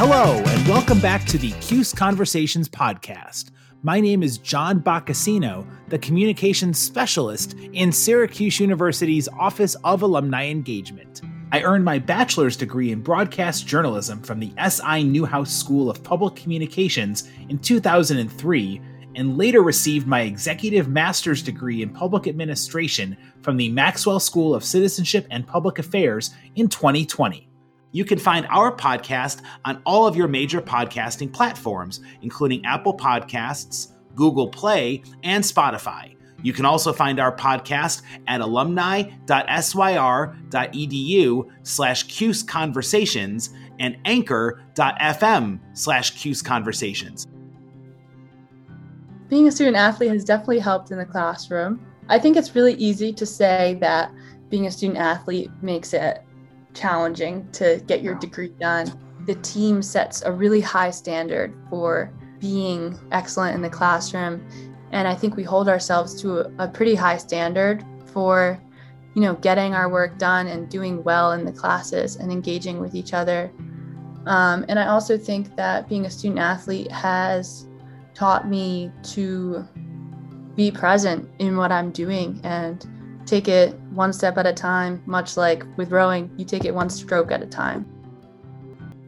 Hello, and welcome back to the CUSE Conversations podcast. My name is John Boccacino, the communications specialist in Syracuse University's Office of Alumni Engagement. I earned my bachelor's degree in broadcast journalism from the S.I. Newhouse School of Public Communications in 2003 and later received my executive master's degree in public administration from the Maxwell School of Citizenship and Public Affairs in 2020. You can find our podcast on all of your major podcasting platforms, including Apple Podcasts, Google Play, and Spotify. You can also find our podcast at alumni.syr.edu slash Conversations and anchor.fm slash Conversations. Being a student athlete has definitely helped in the classroom. I think it's really easy to say that being a student athlete makes it challenging to get your degree done. The team sets a really high standard for being excellent in the classroom. And I think we hold ourselves to a, a pretty high standard for, you know, getting our work done and doing well in the classes and engaging with each other. Um, and I also think that being a student athlete has taught me to be present in what I'm doing and take it one step at a time, much like with rowing, you take it one stroke at a time.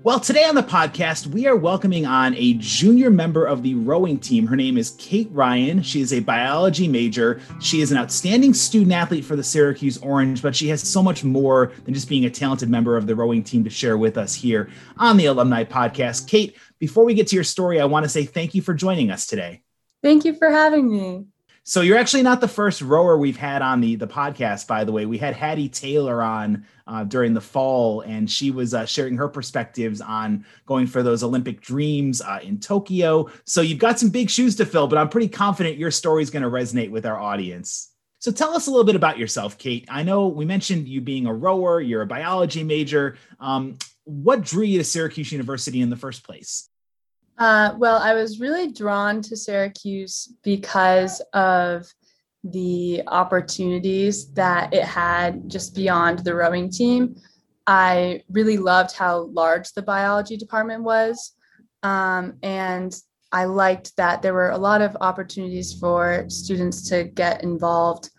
Well, today on the podcast, we are welcoming on a junior member of the rowing team. Her name is Kate Ryan. She is a biology major. She is an outstanding student athlete for the Syracuse Orange, but she has so much more than just being a talented member of the rowing team to share with us here on the Alumni Podcast. Kate, before we get to your story, I want to say thank you for joining us today. Thank you for having me. So you're actually not the first rower we've had on the the podcast. By the way, we had Hattie Taylor on uh, during the fall, and she was uh, sharing her perspectives on going for those Olympic dreams uh, in Tokyo. So you've got some big shoes to fill, but I'm pretty confident your story is going to resonate with our audience. So tell us a little bit about yourself, Kate. I know we mentioned you being a rower. You're a biology major. Um, what drew you to Syracuse University in the first place? Uh, well, I was really drawn to Syracuse because of the opportunities that it had just beyond the rowing team. I really loved how large the biology department was. Um, and I liked that there were a lot of opportunities for students to get involved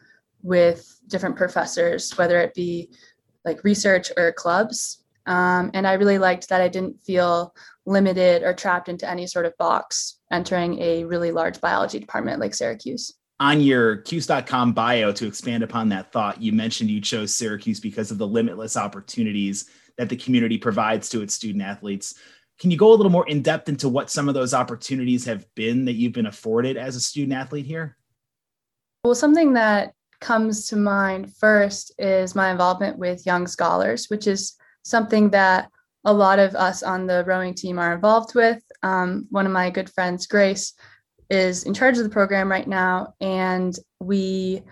with different professors, whether it be like research or clubs. Um, and I really liked that I didn't feel limited or trapped into any sort of box entering a really large biology department like Syracuse. On your Cuse.com bio, to expand upon that thought, you mentioned you chose Syracuse because of the limitless opportunities that the community provides to its student athletes. Can you go a little more in depth into what some of those opportunities have been that you've been afforded as a student athlete here? Well, something that comes to mind first is my involvement with Young Scholars, which is something that a lot of us on the rowing team are involved with. Um, one of my good friends, Grace, is in charge of the program right now, and we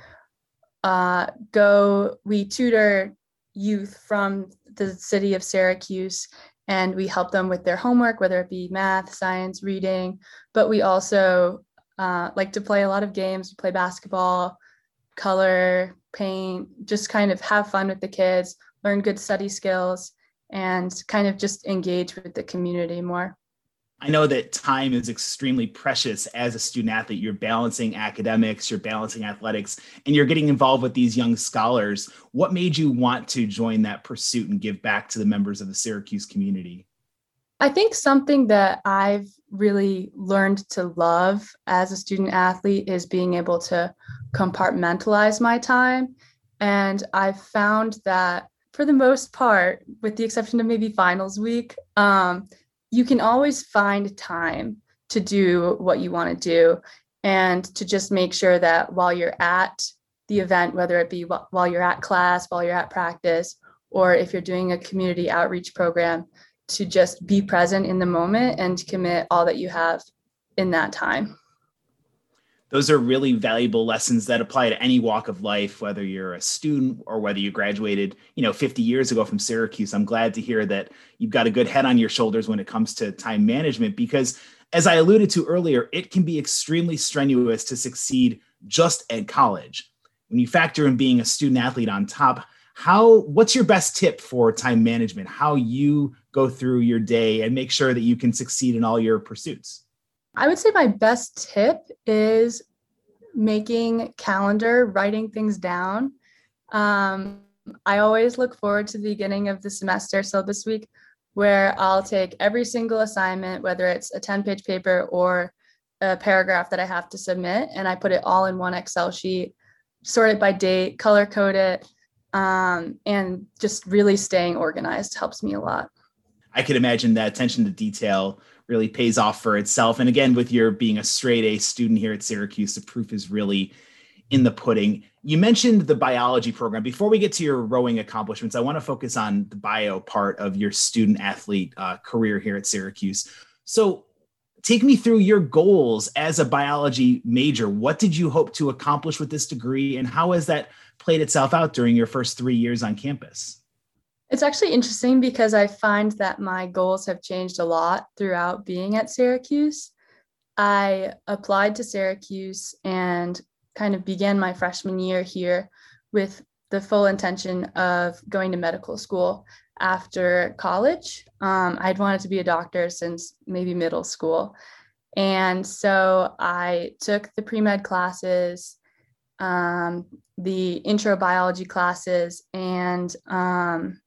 uh, go, we tutor youth from the city of Syracuse and we help them with their homework, whether it be math, science, reading. But we also uh, like to play a lot of games, play basketball, color, paint, just kind of have fun with the kids, learn good study skills and kind of just engage with the community more. I know that time is extremely precious as a student athlete. You're balancing academics, you're balancing athletics, and you're getting involved with these young scholars. What made you want to join that pursuit and give back to the members of the Syracuse community? I think something that I've really learned to love as a student athlete is being able to compartmentalize my time. And I've found that for the most part, with the exception of maybe finals week, um, you can always find time to do what you want to do and to just make sure that while you're at the event, whether it be while you're at class, while you're at practice, or if you're doing a community outreach program, to just be present in the moment and commit all that you have in that time those are really valuable lessons that apply to any walk of life whether you're a student or whether you graduated you know 50 years ago from syracuse. I'm glad to hear that you've got a good head on your shoulders when it comes to time management because as i alluded to earlier it can be extremely strenuous to succeed just at college. When you factor in being a student athlete on top how what's your best tip for time management? How you go through your day and make sure that you can succeed in all your pursuits i would say my best tip is making calendar writing things down um, i always look forward to the beginning of the semester syllabus week where i'll take every single assignment whether it's a 10 page paper or a paragraph that i have to submit and i put it all in one excel sheet sort it by date color code it um, and just really staying organized helps me a lot. I could imagine that attention to detail really pays off for itself. And again, with your being a straight A student here at Syracuse, the proof is really in the pudding. You mentioned the biology program. Before we get to your rowing accomplishments, I want to focus on the bio part of your student athlete uh, career here at Syracuse. So, take me through your goals as a biology major. What did you hope to accomplish with this degree, and how has that played itself out during your first three years on campus? It's actually interesting because I find that my goals have changed a lot throughout being at Syracuse. I applied to Syracuse and kind of began my freshman year here with the full intention of going to medical school after college. Um, I'd wanted to be a doctor since maybe middle school. And so I took the pre med classes, um, the intro biology classes and um,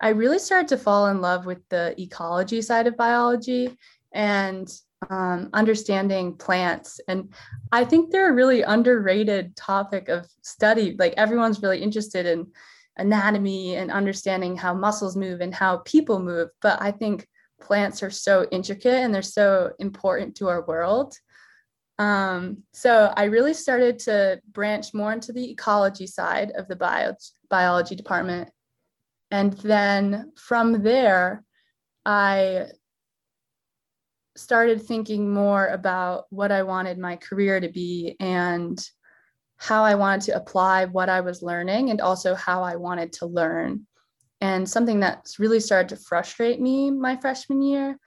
i really started to fall in love with the ecology side of biology and um, understanding plants. And i think they're a really underrated topic of study. Like everyone's really interested in anatomy and understanding how muscles move and how people move but i think plants are so intricate and they're so important to our world. Um, so I really started to branch more into the ecology side of the bio- biology department. And then from there, I started thinking more about what I wanted my career to be and how I wanted to apply what I was learning and also how I wanted to learn. And something that's really started to frustrate me my freshman year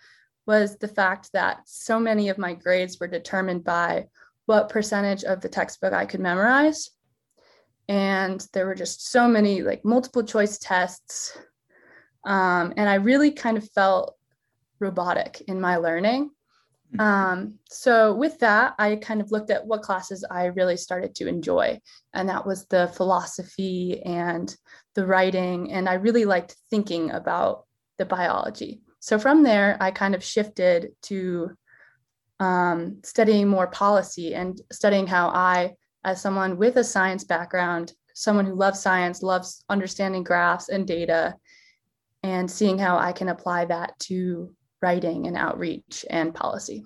was the fact that so many of my grades were determined by what percentage of the textbook I could memorize. And there were just so many like multiple choice tests. Um, and I really kind of felt robotic in my learning. Mm-hmm. Um, so with that, I kind of looked at what classes I really started to enjoy. And that was the philosophy and the writing. And I really liked thinking about the biology. So from there, I kind of shifted to um, studying more policy and studying how I, as someone with a science background, someone who loves science, loves understanding graphs and data, and seeing how I can apply that to writing and outreach and policy.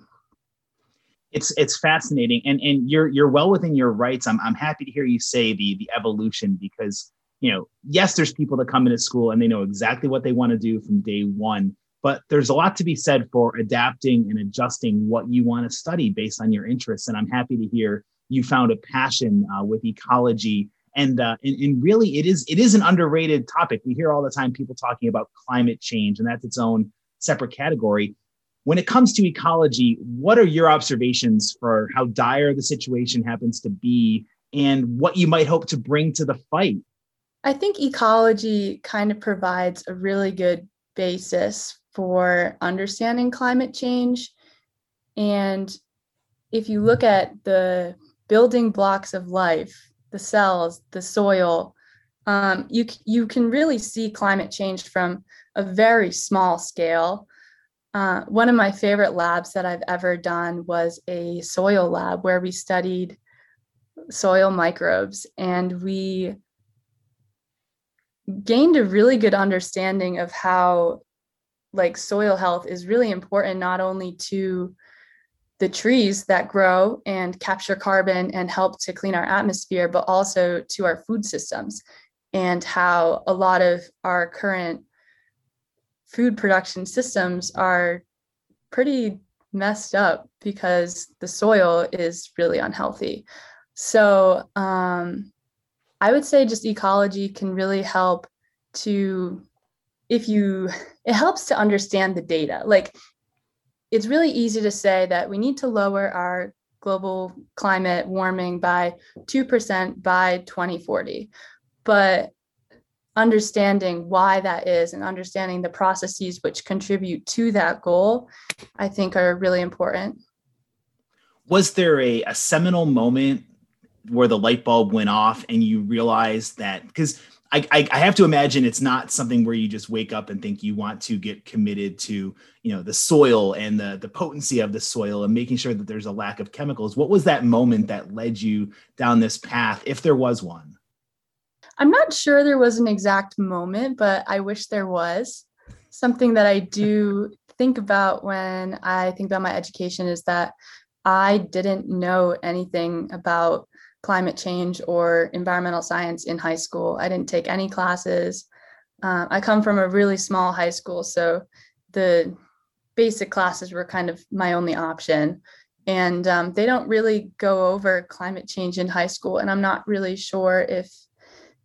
It's it's fascinating, and and you're you're well within your rights. I'm I'm happy to hear you say the the evolution because you know yes, there's people that come into school and they know exactly what they want to do from day one but there's a lot to be said for adapting and adjusting what you want to study based on your interests and i'm happy to hear you found a passion uh, with ecology. And, uh, and, and really it is it is an underrated topic. We hear all the time people talking about climate change and that's its own separate category. When it comes to ecology what are your observations for how dire the situation happens to be and what you might hope to bring to the fight? I think ecology kind of provides a really good basis for understanding climate change. And if you look at the building blocks of life, the cells, the soil, um, you, you can really see climate change from a very small scale. Uh, one of my favorite labs that I've ever done was a soil lab where we studied soil microbes and we gained a really good understanding of how like soil health is really important not only to the trees that grow and capture carbon and help to clean our atmosphere, but also to our food systems and how a lot of our current food production systems are pretty messed up because the soil is really unhealthy. So um, I would say just ecology can really help to if you it helps to understand the data like it's really easy to say that we need to lower our global climate warming by 2% by 2040 but understanding why that is and understanding the processes which contribute to that goal, I think are really important. Was there a, a seminal moment where the light bulb went off and you realized that because I, I, I have to imagine it's not something where you just wake up and think you want to get committed to you know the soil and the the potency of the soil and making sure that there's a lack of chemicals. What was that moment that led you down this path if there was one? I'm not sure there was an exact moment but i wish there was. Something that i do think about when i think about my education is that i didn't know anything about climate change or environmental science in high school. I didn't take any classes. Uh, I come from a really small high school, so the basic classes were kind of my only option. And um, they don't really go over climate change in high school. And I'm not really sure if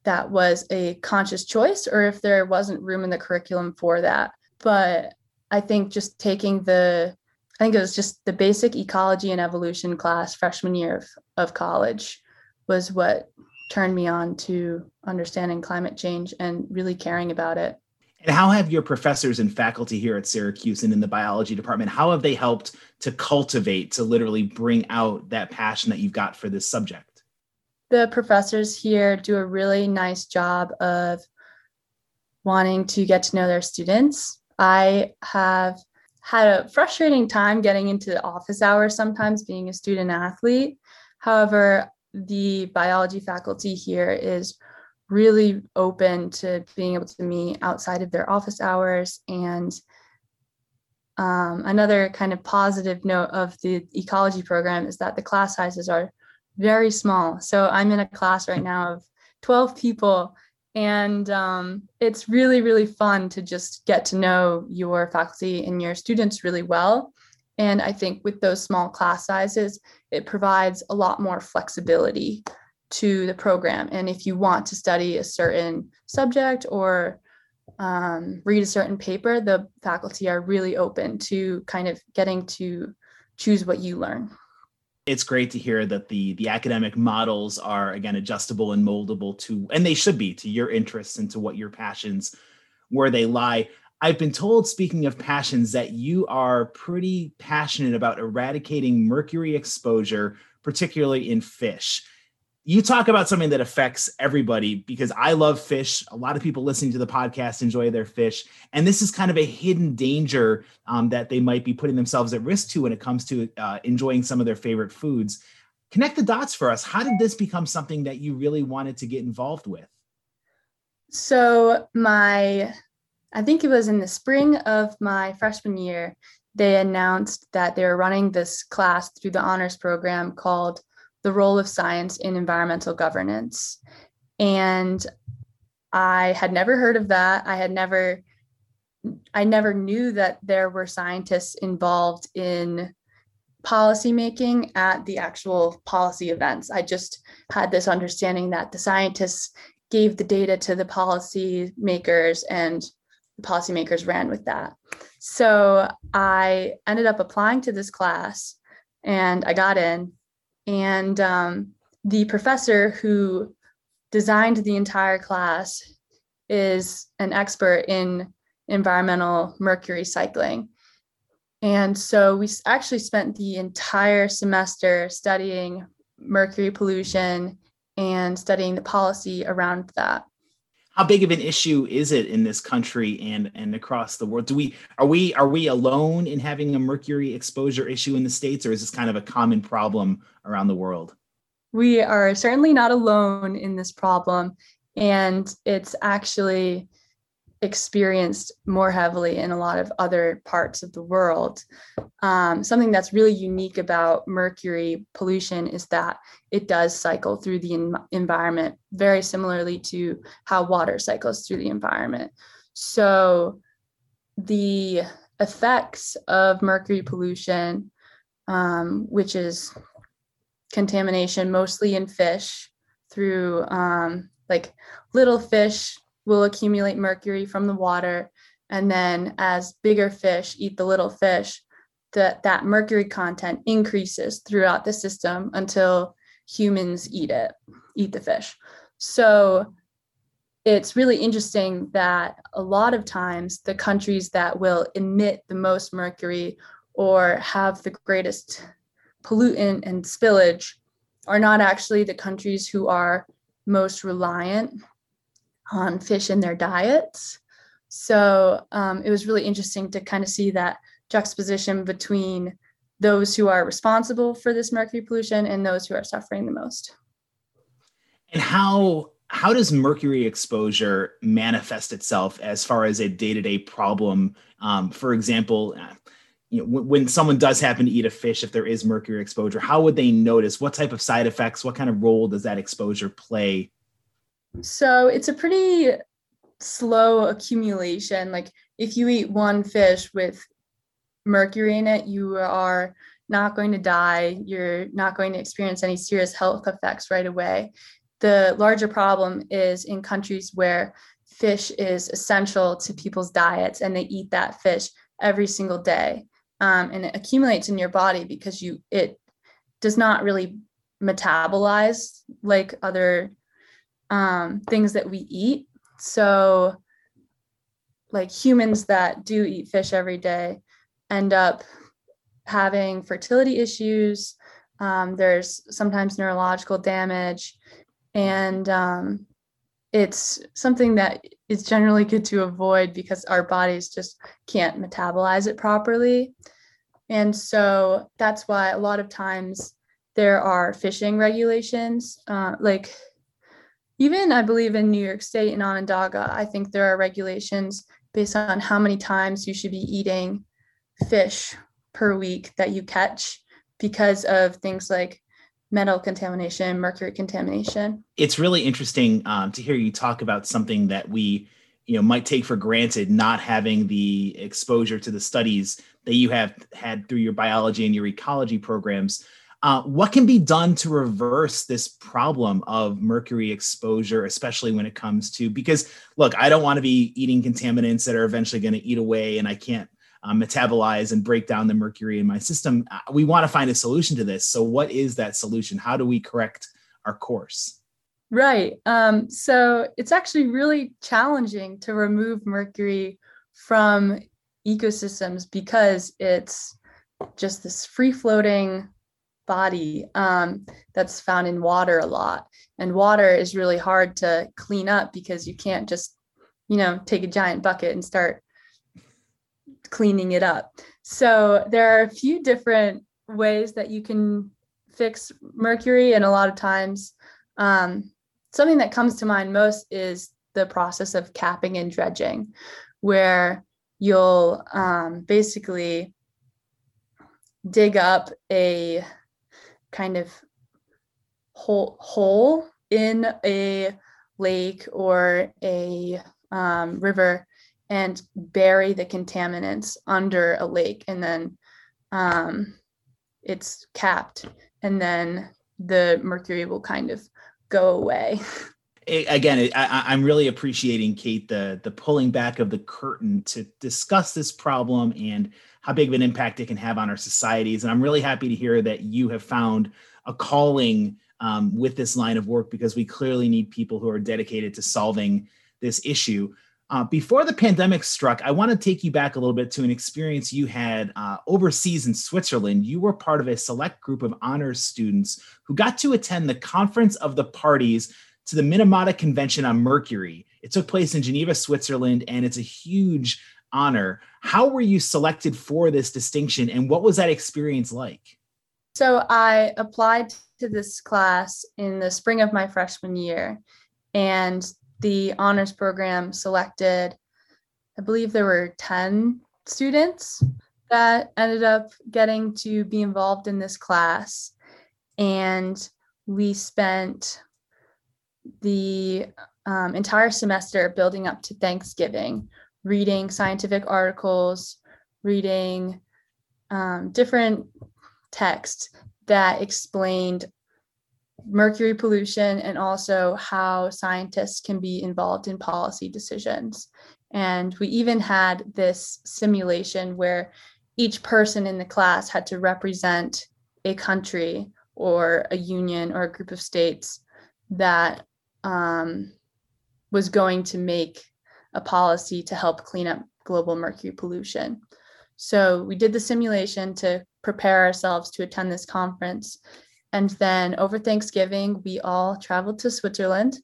that was a conscious choice or if there wasn't room in the curriculum for that. But I think just taking the I think it was just the basic ecology and evolution class freshman year of, of college was what turned me on to understanding climate change and really caring about it. And how have your professors and faculty here at Syracuse and in the biology department, how have they helped to cultivate, to literally bring out that passion that you've got for this subject? The professors here do a really nice job of wanting to get to know their students. I have had a frustrating time getting into the office hours sometimes being a student athlete. However, the biology faculty here is really open to being able to meet outside of their office hours. And um, another kind of positive note of the ecology program is that the class sizes are very small. So I'm in a class right now of 12 people, and um, it's really, really fun to just get to know your faculty and your students really well. And I think with those small class sizes, it provides a lot more flexibility to the program. And if you want to study a certain subject or um, read a certain paper, the faculty are really open to kind of getting to choose what you learn. It's great to hear that the the academic models are again adjustable and moldable to, and they should be to your interests and to what your passions where they lie. I've been told, speaking of passions, that you are pretty passionate about eradicating mercury exposure, particularly in fish. You talk about something that affects everybody because I love fish. A lot of people listening to the podcast enjoy their fish. And this is kind of a hidden danger um, that they might be putting themselves at risk to when it comes to uh, enjoying some of their favorite foods. Connect the dots for us. How did this become something that you really wanted to get involved with? So, my I think it was in the spring of my freshman year, they announced that they were running this class through the honors program called The Role of Science in Environmental Governance. And I had never heard of that. I had never I never knew that there were scientists involved in policy making at the actual policy events. I just had this understanding that the scientists gave the data to the policy makers and policymakers ran with that. So I ended up applying to this class and I got in. And um, the professor who designed the entire class is an expert in environmental mercury cycling. And so we actually spent the entire semester studying mercury pollution and studying the policy around that how big of an issue is it in this country and and across the world? Do we are we are we alone in having a mercury exposure issue in the states or is this kind of a common problem around the world? We are certainly not alone in this problem and it's actually experienced more heavily in a lot of other parts of the world. Um, something that's really unique about mercury pollution is that it does cycle through the en- environment very similarly to how water cycles through the environment. So, the effects of mercury pollution, um, which is contamination mostly in fish through um, like little fish will accumulate mercury from the water. And then as bigger fish eat the little fish, that, that mercury content increases throughout the system until humans eat it, eat the fish. So it's really interesting that a lot of times the countries that will emit the most mercury or have the greatest pollutant and spillage are not actually the countries who are most reliant on fish in their diets. So um, it was really interesting to kind of see that juxtaposition between those who are responsible for this mercury pollution and those who are suffering the most. And how how does mercury exposure manifest itself as far as a day-to-day problem? Um, for example, uh, you know, when, when someone does happen to eat a fish, if there is mercury exposure, how would they notice? What type of side effects? What kind of role does that exposure play? So it's a pretty slow accumulation. Like if you eat one fish with mercury in it, you are not going to die. You're not going to experience any serious health effects right away. The larger problem is in countries where fish is essential to people's diets and they eat that fish every single day. Um, and it accumulates in your body because you it does not really metabolize like other um, things that we eat. So, like humans that do eat fish every day end up having fertility issues. Um, there's sometimes neurological damage, and um, it's something that is generally good to avoid because our bodies just can't metabolize it properly. And so that's why a lot of times there are fishing regulations, uh, like even I believe in New York State and Onondaga, I think there are regulations based on how many times you should be eating fish per week that you catch because of things like metal contamination, mercury contamination. It's really interesting um, to hear you talk about something that we, you know, might take for granted, not having the exposure to the studies that you have had through your biology and your ecology programs. Uh, what can be done to reverse this problem of mercury exposure, especially when it comes to because look, I don't want to be eating contaminants that are eventually going to eat away, and I can't uh, metabolize and break down the mercury in my system. Uh, we want to find a solution to this. So, what is that solution? How do we correct our course? Right. Um, so, it's actually really challenging to remove mercury from ecosystems because it's just this free floating body um, that's found in water a lot. And water is really hard to clean up because you can't just, you know, take a giant bucket and start cleaning it up. So there are a few different ways that you can fix mercury. And a lot of times, um, something that comes to mind most is the process of capping and dredging, where you'll um, basically dig up a kind of hole, hole in a lake or a um, river and bury the contaminants under a lake and then um, it's capped and then the mercury will kind of go away again I, am really appreciating kate the the pulling back of the curtain to discuss this problem and how big of an impact it can have on our societies. And I'm really happy to hear that you have found a calling um, with this line of work because we clearly need people who are dedicated to solving this issue. Uh, before the pandemic struck, I want to take you back a little bit to an experience you had uh, overseas in Switzerland. You were part of a select group of honors students who got to attend the Conference of the Parties to the Minamata Convention on Mercury. It took place in Geneva, Switzerland, and it's a huge honor. How were you selected for this distinction and what was that experience like? So I applied to this class in the spring of my freshman year, and the honors program selected, I believe there were 10 students that ended up getting to be involved in this class. And we spent the um, entire semester building up to Thanksgiving, reading scientific articles, reading um, different texts that explained mercury pollution and also how scientists can be involved in policy decisions. And we even had this simulation where each person in the class had to represent a country or a union or a group of states that um, was going to make a policy to help clean up global mercury pollution. So we did the simulation to prepare ourselves to attend this conference. And then over Thanksgiving, we all traveled to Switzerland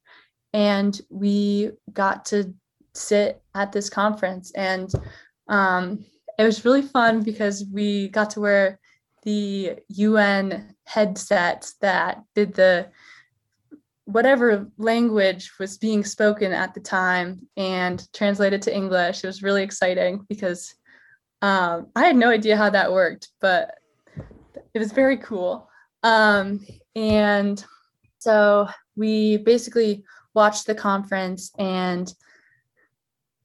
and we got to sit at this conference. And um, it was really fun because we got to wear the UN headsets that did the whatever language was being spoken at the time and translated to English. It was really exciting because um, I had no idea how that worked, but it was very cool. Um, and so we basically watched the conference and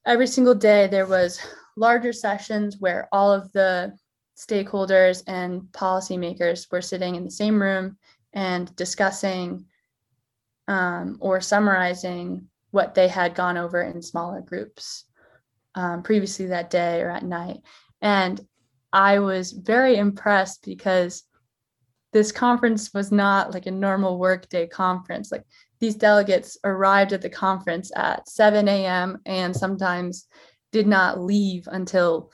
every single day there was larger sessions where all of the stakeholders and policymakers were sitting in the same room and discussing um, or summarizing what they had gone over in smaller groups um, previously that day or at night. And I was very impressed because this conference was not like a normal workday conference. Like these delegates arrived at the conference at 7 a.m. and sometimes did not leave until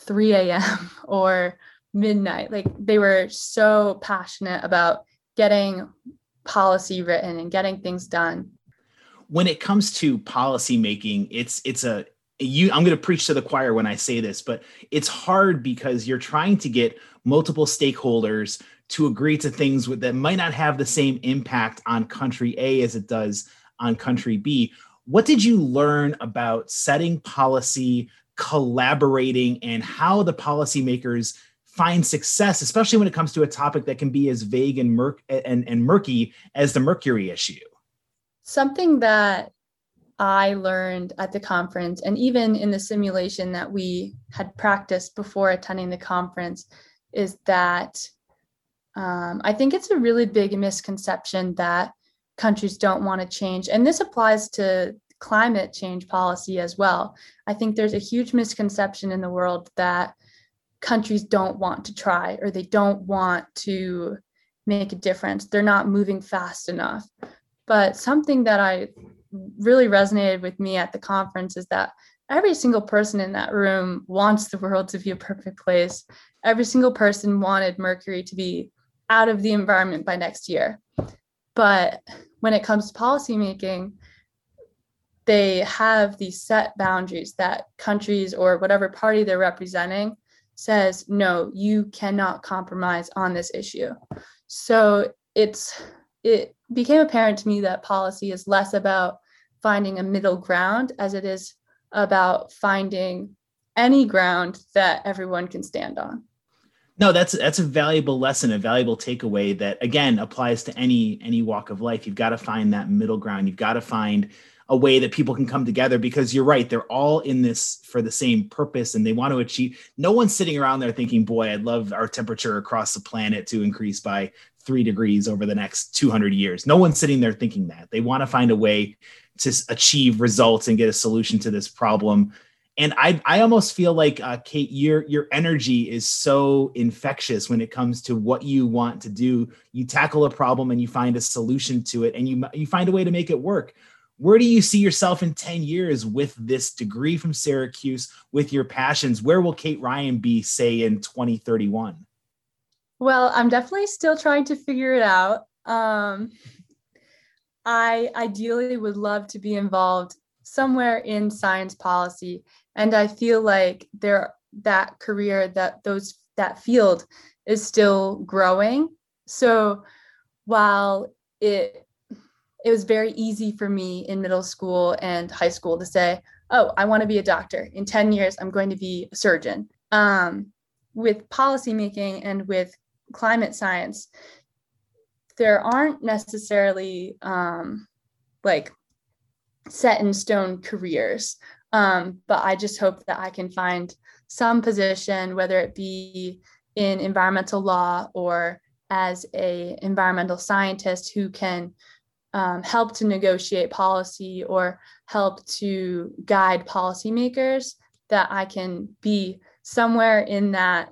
3 a.m. or midnight. Like they were so passionate about getting policy written and getting things done. When it comes to policy making, it's it's a you I'm going to preach to the choir when I say this, but it's hard because you're trying to get multiple stakeholders to agree to things that might not have the same impact on country A as it does on country B. What did you learn about setting policy, collaborating, and how the policymakers find success, especially when it comes to a topic that can be as vague and, and, and murky as the mercury issue? Something that I learned at the conference, and even in the simulation that we had practiced before attending the conference, is that um, I think it's a really big misconception that countries don't want to change. And this applies to climate change policy as well. I think there's a huge misconception in the world that countries don't want to try or they don't want to make a difference. They're not moving fast enough. But something that I really resonated with me at the conference is that every single person in that room wants the world to be a perfect place. Every single person wanted Mercury to be out of the environment by next year. But when it comes to policymaking, they have these set boundaries that countries or whatever party they're representing says, no, you cannot compromise on this issue. So it's it became apparent to me that policy is less about finding a middle ground as it is about finding any ground that everyone can stand on. No, that's that's a valuable lesson, a valuable takeaway that again applies to any any walk of life. You've got to find that middle ground. You've got to find a way that people can come together because you're right, they're all in this for the same purpose and they want to achieve. No one's sitting around there thinking, "Boy, I'd love our temperature across the planet to increase by 3 degrees over the next 200 years." No one's sitting there thinking that. They want to find a way to achieve results and get a solution to this problem and I I almost feel like uh, Kate, your your energy is so infectious when it comes to what you want to do. You tackle a problem and you find a solution to it, and you you find a way to make it work. Where do you see yourself in 10 years with this degree from Syracuse, with your passions? Where will Kate Ryan be, say, in 2031? Well, I'm definitely still trying to figure it out. Um, I ideally would love to be involved somewhere in science policy and i feel like there that career that those that field is still growing so while it it was very easy for me in middle school and high school to say oh i want to be a doctor. In 10 years i'm going to be a surgeon. Um, with policymaking and with climate science there aren't necessarily um, like set in stone careers. Um, but I just hope that I can find some position, whether it be in environmental law or as a environmental scientist who can um, help to negotiate policy or help to guide policymakers, that I can be somewhere in that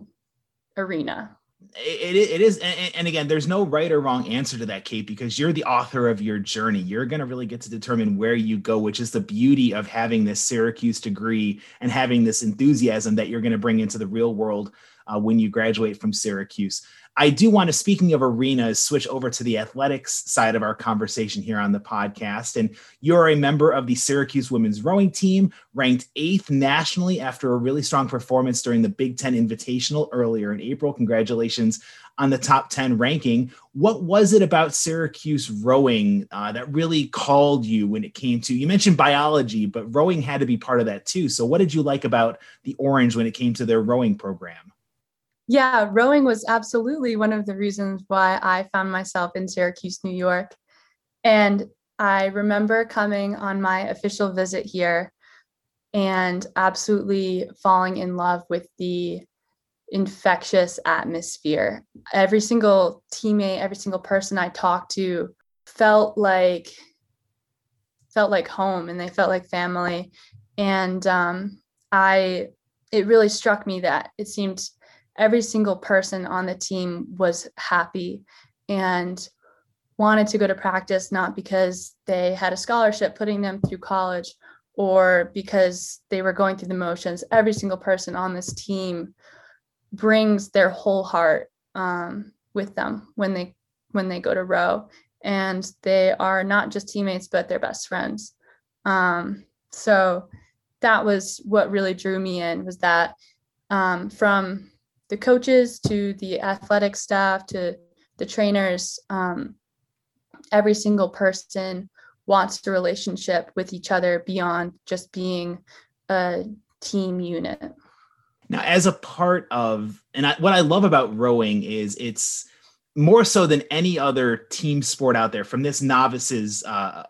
arena. it, it is and, again there's no right or wrong answer to that kate because you're the author of your journey you're going to really get to determine where you go which is the beauty of having this syracuse degree and having this enthusiasm that you're going to bring into the real world uh, when you graduate from syracuse I do want to, speaking of arenas, switch over to the athletics side of our conversation here on the podcast. And you're a member of the Syracuse women's rowing team, ranked eighth nationally after a really strong performance during the Big Ten Invitational earlier in April. Congratulations on the top 10 ranking. What was it about Syracuse rowing uh, that really called you when it came to? You mentioned biology, but rowing had to be part of that too. So, what did you like about the Orange when it came to their rowing program? Yeah, rowing was absolutely one of the reasons why I found myself in Syracuse, New York. And I remember coming on my official visit here and absolutely falling in love with the infectious atmosphere. Every single teammate, every single person I talked to felt like felt like home and they felt like family. And um, I it really struck me that it seemed every single person on the team was happy and wanted to go to practice not because they had a scholarship putting them through college or because they were going through the motions. Every single person on this team brings their whole heart um, with them when they when they go to row and they are not just teammates but they're best friends. Um, so that was what really drew me in was that um, from the coaches to the athletic staff to the trainers um, every single person wants a relationship with each other beyond just being a team unit. Now as a part of and I, what i love about rowing is it's more so than any other team sport out there from this novice's uh,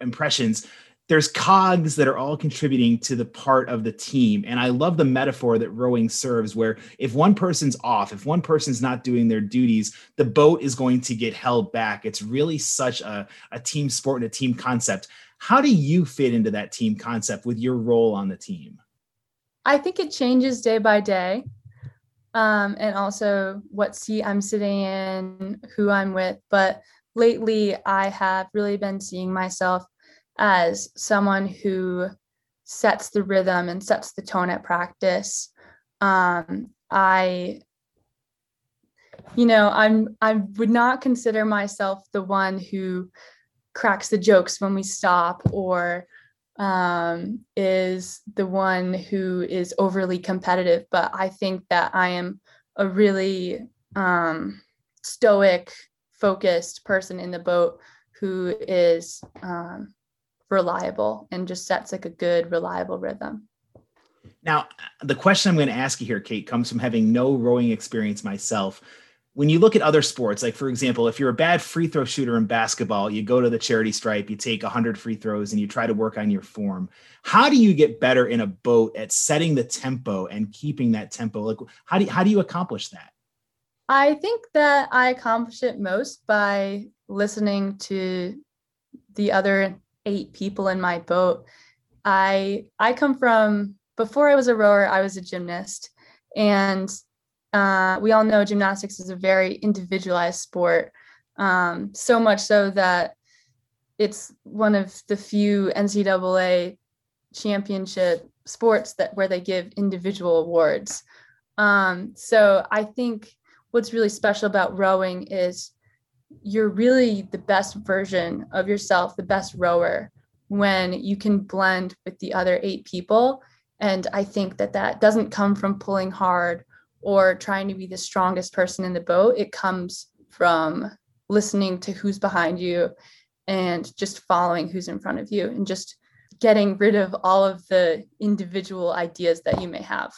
impressions there's cogs that are all contributing to the part of the team. And I love the metaphor that rowing serves, where if one person's off, if one person's not doing their duties, the boat is going to get held back. It's really such a, a team sport and a team concept. How do you fit into that team concept with your role on the team? I think it changes day by day. Um, and also what seat I'm sitting in, who I'm with. But lately, I have really been seeing myself as someone who sets the rhythm and sets the tone at practice. Um, I, you know, I'm I would not consider myself the one who cracks the jokes when we stop or um, is the one who is overly competitive. But I think that I am a really um, stoic, focused person in the boat who is um, reliable and just sets like a good, reliable rhythm. Now, the question I'm going to ask you here, Kate, comes from having no rowing experience myself. When you look at other sports, like for example, if you're a bad free throw shooter in basketball, you go to the charity stripe, you take 100 free throws, and you try to work on your form. How do you get better in a boat at setting the tempo and keeping that tempo? Like, how do you, how do you accomplish that? I think that I accomplish it most by listening to the other eight people in my boat. I I come from before I was a rower, I was a gymnast, and uh, we all know gymnastics is a very individualized sport. Um, so much so that it's one of the few NCAA championship sports that where they give individual awards. Um, so I think what's really special about rowing is you're really the best version of yourself, the best rower when you can blend with the other eight people. And I think that that doesn't come from pulling hard or trying to be the strongest person in the boat. It comes from listening to who's behind you and just following who's in front of you and just getting rid of all of the individual ideas that you may have.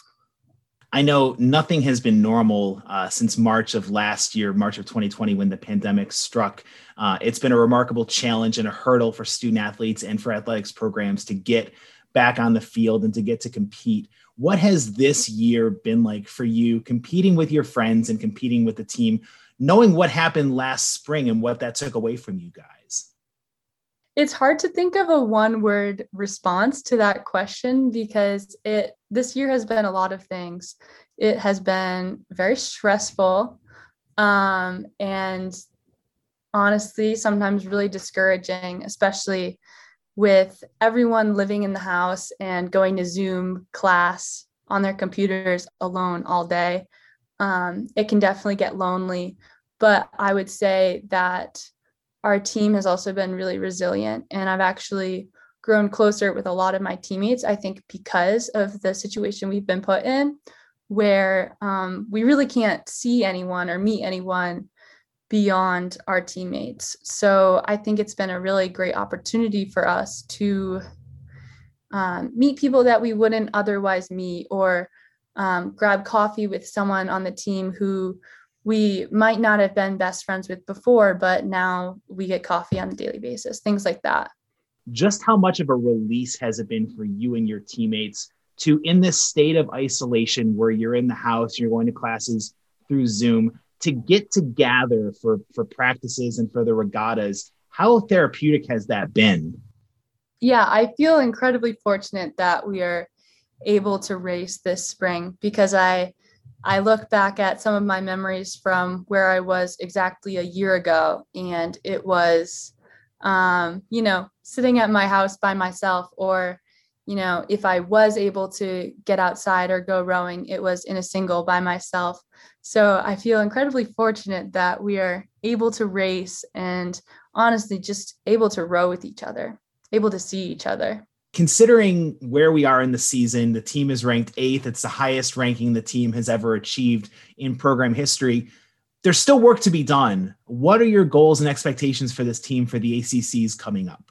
I know nothing has been normal uh, since March of last year, March of 2020, when the pandemic struck. Uh, it's been a remarkable challenge and a hurdle for student athletes and for athletics programs to get back on the field and to get to compete. What has this year been like for you, competing with your friends and competing with the team, knowing what happened last spring and what that took away from you guys? It's hard to think of a one word response to that question because it this year has been a lot of things. It has been very stressful. Um, and honestly, sometimes really discouraging, especially with everyone living in the house and going to Zoom class on their computers alone all day. Um, it can definitely get lonely. But I would say that our team has also been really resilient. And I've actually grown closer with a lot of my teammates, I think, because of the situation we've been put in, where um, we really can't see anyone or meet anyone beyond our teammates. So I think it's been a really great opportunity for us to um, meet people that we wouldn't otherwise meet or um, grab coffee with someone on the team who we might not have been best friends with before, but now we get coffee on a daily basis, things like that. Just how much of a release has it been for you and your teammates to, in this state of isolation where you're in the house, you're going to classes through Zoom, to get together for, for practices and for the regattas? How therapeutic has that been? Yeah, I feel incredibly fortunate that we are able to race this spring because I I look back at some of my memories from where I was exactly a year ago, and it was, um, you know, sitting at my house by myself, or, you know, if I was able to get outside or go rowing, it was in a single by myself. So I feel incredibly fortunate that we are able to race and honestly just able to row with each other, able to see each other considering where we are in the season, the team is ranked eighth. It's the highest ranking the team has ever achieved in program history. There's still work to be done. What are your goals and expectations for this team for the ACCs coming up?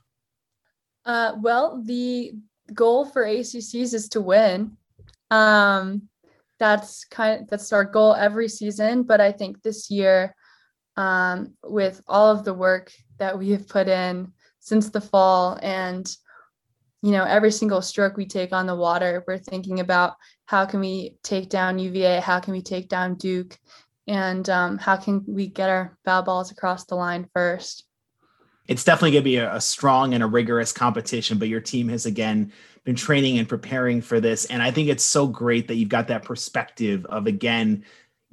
Uh, well, the goal for ACCs is to win. Um, that's kind of that's our goal every season. But I think this year, um, with all of the work that we have put in since the fall and you know every single stroke we take on the water we're thinking about how can we take down uva how can we take down duke and um, how can we get our bow balls across the line first. It's definitely going to be a, a, strong and a rigorous competition but your team has again been training and preparing for this and i think it's so great that you've got that perspective of again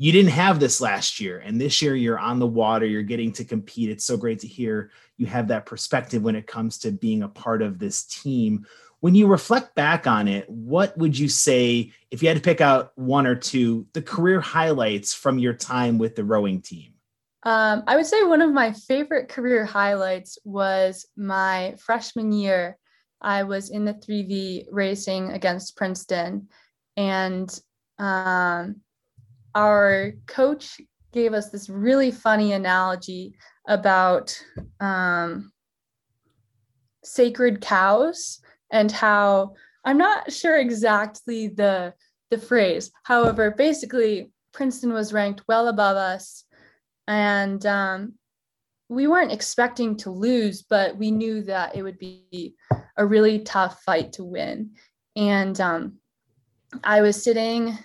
you didn't have this last year and this year you're on the water you're getting to compete. It's so great to hear you have that perspective when it comes to being a part of this team. When you reflect back on it what would you say if you had to pick out one or two the career highlights from your time with the rowing team? Um, i would say one of my favorite career highlights was my freshman year. I was in the 3v racing against princeton and um, our coach gave us this really funny analogy about um, sacred cows and how I'm not sure exactly the the phrase. However, basically, Princeton was ranked well above us, and um, we weren't expecting to lose, but we knew that it would be a really tough fight to win. And um, I was sitting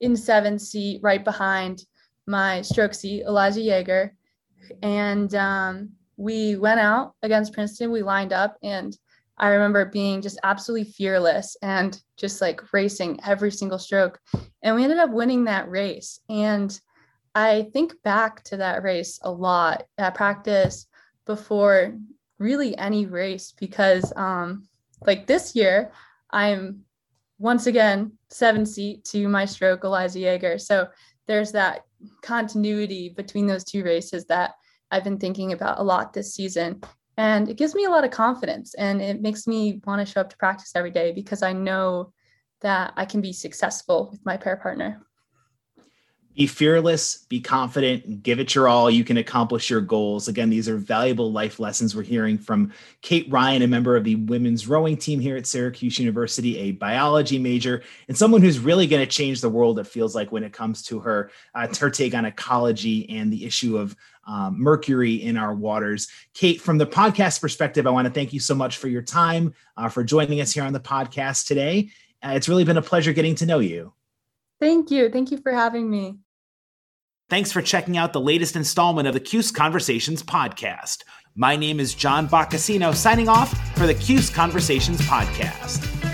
in seventh seat right behind my stroke seat, Eliza Yeager. And um, we went out against Princeton. We lined up, and I remember being just absolutely fearless and just like racing every single stroke. And we ended up winning that race. And I think back to that race a lot at practice before really any race because, um, like this year, I'm once again seven seat to my stroke Eliza Yeager. So there's that continuity between those two races that I've been thinking about a lot this season. And it gives me a lot of confidence and it makes me want to show up to practice every day because I know that I can be successful with my pair partner be fearless, be confident, give it your all. You can accomplish your goals. Again, these are valuable life lessons we're hearing from Kate Ryan, a member of the women's rowing team here at Syracuse University, a biology major, and someone who's really going to change the world, it feels like, when it comes to her, uh, her take on ecology and the issue of um, mercury in our waters. Kate, from the podcast perspective, I want to thank you so much for your time, uh, for joining us here on the podcast today. Uh, it's really been a pleasure getting to know you. Thank you. Thank you for having me. Thanks for checking out the latest installment of the Cuse Conversations podcast. My name is John Boccacino, signing off for the Cuse Conversations podcast.